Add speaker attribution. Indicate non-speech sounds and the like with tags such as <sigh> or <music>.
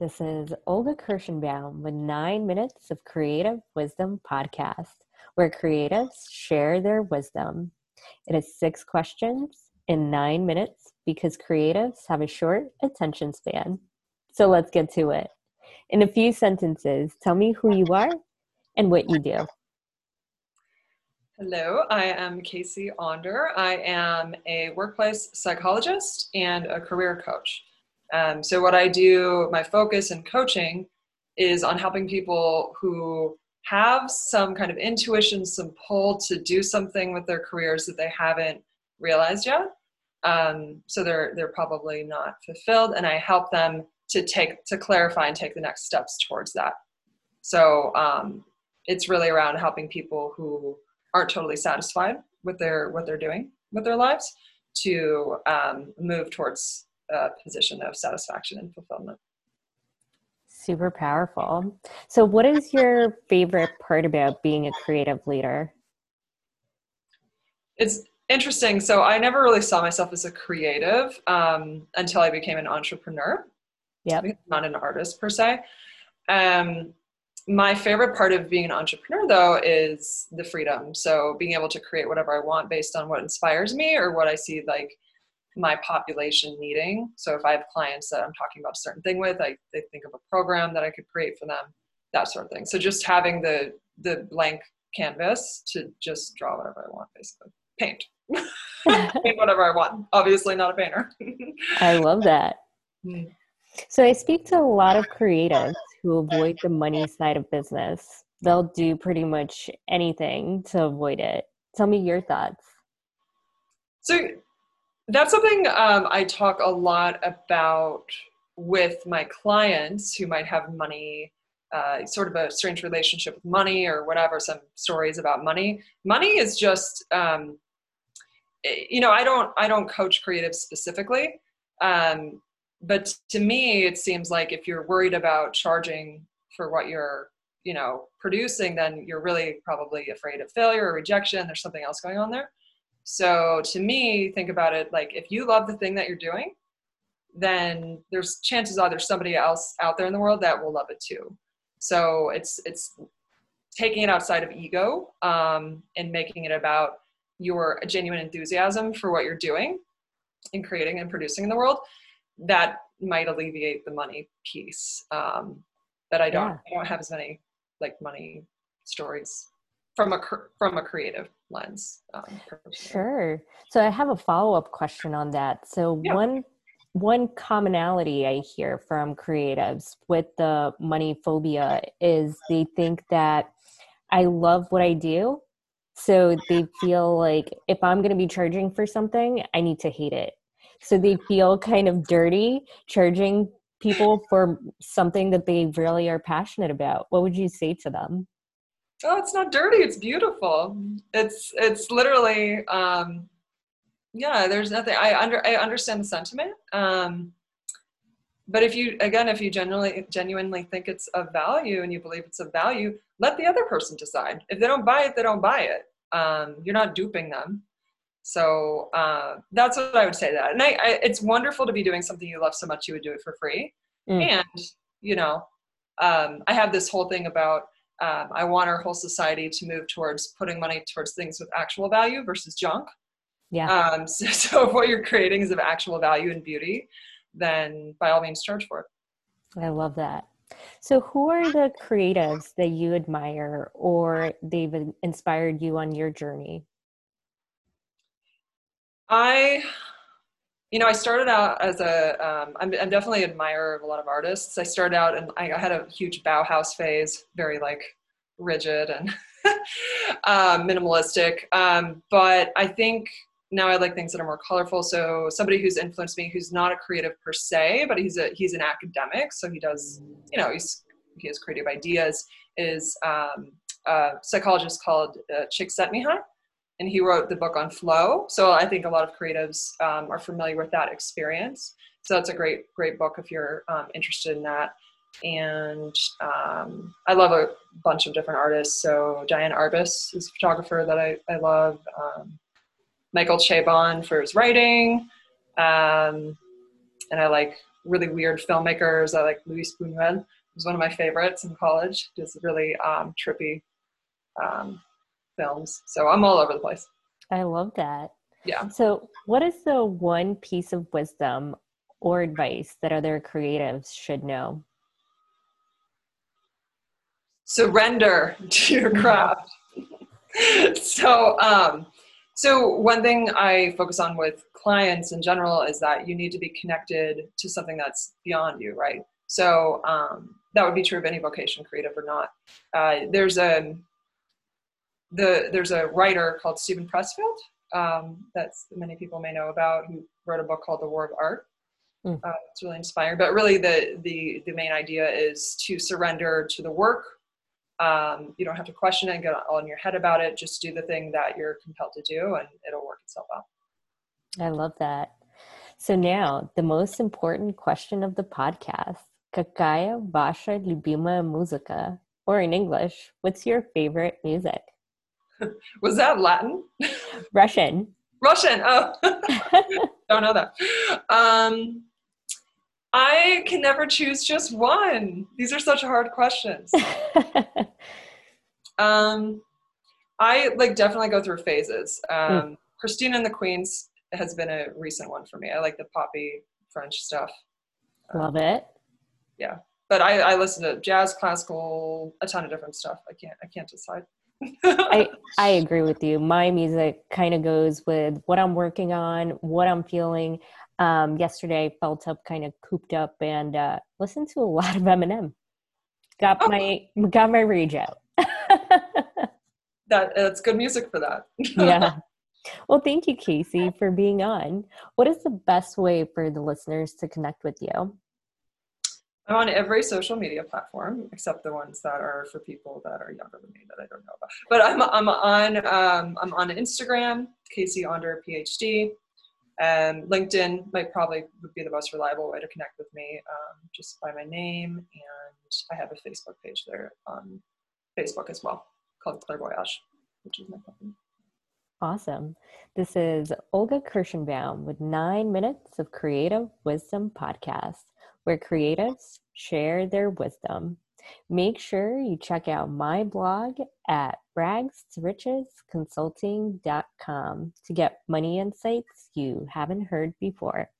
Speaker 1: This is Olga Kirschenbaum with Nine Minutes of Creative Wisdom podcast, where creatives share their wisdom. It is six questions in nine minutes because creatives have a short attention span. So let's get to it. In a few sentences, tell me who you are and what you do.
Speaker 2: Hello, I am Casey Onder. I am a workplace psychologist and a career coach. Um, so, what I do, my focus in coaching is on helping people who have some kind of intuition, some pull to do something with their careers that they haven't realized yet. Um, so they're they're probably not fulfilled, and I help them to take to clarify and take the next steps towards that. So um, it's really around helping people who aren't totally satisfied with their what they're doing with their lives to um, move towards a position of satisfaction and fulfillment.
Speaker 1: Super powerful. So, what is your favorite part about being a creative leader?
Speaker 2: It's interesting. So, I never really saw myself as a creative um, until I became an entrepreneur.
Speaker 1: Yeah,
Speaker 2: not an artist per se. Um, my favorite part of being an entrepreneur though is the freedom so being able to create whatever i want based on what inspires me or what i see like my population needing so if i have clients that i'm talking about a certain thing with i they think of a program that i could create for them that sort of thing so just having the the blank canvas to just draw whatever i want basically paint <laughs> paint whatever i want obviously not a painter <laughs>
Speaker 1: i love that mm. so i speak to a lot of creatives who avoid the money side of business. They'll do pretty much anything to avoid it. Tell me your thoughts.
Speaker 2: So that's something um, I talk a lot about with my clients who might have money, uh, sort of a strange relationship with money or whatever, some stories about money. Money is just, um, eh, you know, I don't, I don't coach creatives specifically. Um, but to me it seems like if you're worried about charging for what you're you know producing then you're really probably afraid of failure or rejection there's something else going on there so to me think about it like if you love the thing that you're doing then there's chances are there's somebody else out there in the world that will love it too so it's it's taking it outside of ego um, and making it about your genuine enthusiasm for what you're doing and creating and producing in the world that might alleviate the money piece. Um, but I don't yeah. I don't have as many like money stories from a from a creative lens. Um,
Speaker 1: sure. So I have a follow up question on that. So yeah. one one commonality I hear from creatives with the money phobia is they think that I love what I do. So they feel like if I'm going to be charging for something, I need to hate it so they feel kind of dirty charging people for something that they really are passionate about what would you say to them
Speaker 2: oh it's not dirty it's beautiful it's it's literally um yeah there's nothing i under i understand the sentiment um but if you again if you genuinely genuinely think it's of value and you believe it's of value let the other person decide if they don't buy it they don't buy it um, you're not duping them so uh, that's what I would say. That and I, I, it's wonderful to be doing something you love so much you would do it for free. Mm. And you know, um, I have this whole thing about um, I want our whole society to move towards putting money towards things with actual value versus junk.
Speaker 1: Yeah.
Speaker 2: Um, <laughs> so, so if what you're creating is of actual value and beauty, then by all means charge for it.
Speaker 1: I love that. So, who are the creatives that you admire or they've inspired you on your journey?
Speaker 2: I, you know, I started out as a. am I'm, I'm definitely an admirer of a lot of artists. I started out and I had a huge Bauhaus phase, very like rigid and um, <laughs> minimalistic. Um, but I think now I like things that are more colorful. So somebody who's influenced me, who's not a creative per se, but he's a he's an academic, so he does, you know, he's he has creative ideas. Is um, a psychologist called uh, Csikszentmihalyi, and he wrote the book on flow. So I think a lot of creatives um, are familiar with that experience. So that's a great, great book if you're um, interested in that. And um, I love a bunch of different artists. So Diane Arbus is a photographer that I, I love. Um, Michael Chabon for his writing. Um, and I like really weird filmmakers. I like Luis Buñuel, who's one of my favorites in college. Just really um, trippy um, films. So I'm all over the place.
Speaker 1: I love that.
Speaker 2: Yeah.
Speaker 1: So, what is the one piece of wisdom or advice that other creatives should know?
Speaker 2: Surrender <laughs> to your craft. so, um, so one thing I focus on with clients in general is that you need to be connected to something that's beyond you, right? So um, that would be true of any vocation, creative or not. Uh, there's a the there's a writer called Steven Pressfield um, that many people may know about who wrote a book called The War of Art. Mm. Uh, it's really inspiring. But really, the the the main idea is to surrender to the work. Um, you don't have to question it and get all in your head about it. Just do the thing that you're compelled to do, and it'll work itself out.
Speaker 1: I love that. So now, the most important question of the podcast: Какая ваша любимая музыка? Or in English, what's your favorite music? <laughs>
Speaker 2: Was that Latin? <laughs>
Speaker 1: Russian.
Speaker 2: Russian. Oh, <laughs> don't know that. Um, I can never choose just one. These are such hard questions. um, I like definitely go through phases. Um, mm. Christine and the Queens has been a recent one for me. I like the poppy French stuff.
Speaker 1: Love um, it.
Speaker 2: Yeah, but I, I listen to jazz, classical, a ton of different stuff. I can't I can't decide.
Speaker 1: I <laughs> I agree with you. My music kind of goes with what I'm working on, what I'm feeling. Um, yesterday, I felt up, kind of cooped up, and uh, listened to a lot of Eminem. Got oh. my got my rage out.
Speaker 2: That it's good music for that.
Speaker 1: yeah. <laughs> Well, thank you, Casey, for being on. What is the best way for the listeners to connect with you?
Speaker 2: I'm on every social media platform except the ones that are for people that are younger than me that I don't know about. But I'm I'm on um, I'm on Instagram, Casey Onder PhD. Um, LinkedIn might probably would be the most reliable way to connect with me, um, just by my name, and I have a Facebook page there on Facebook as well called Clairvoyage, which is my company.
Speaker 1: Awesome. This is Olga Kirschenbaum with Nine Minutes of Creative Wisdom Podcast where creatives share their wisdom. Make sure you check out my blog at ragsrichesconsulting.com to get money insights you haven't heard before.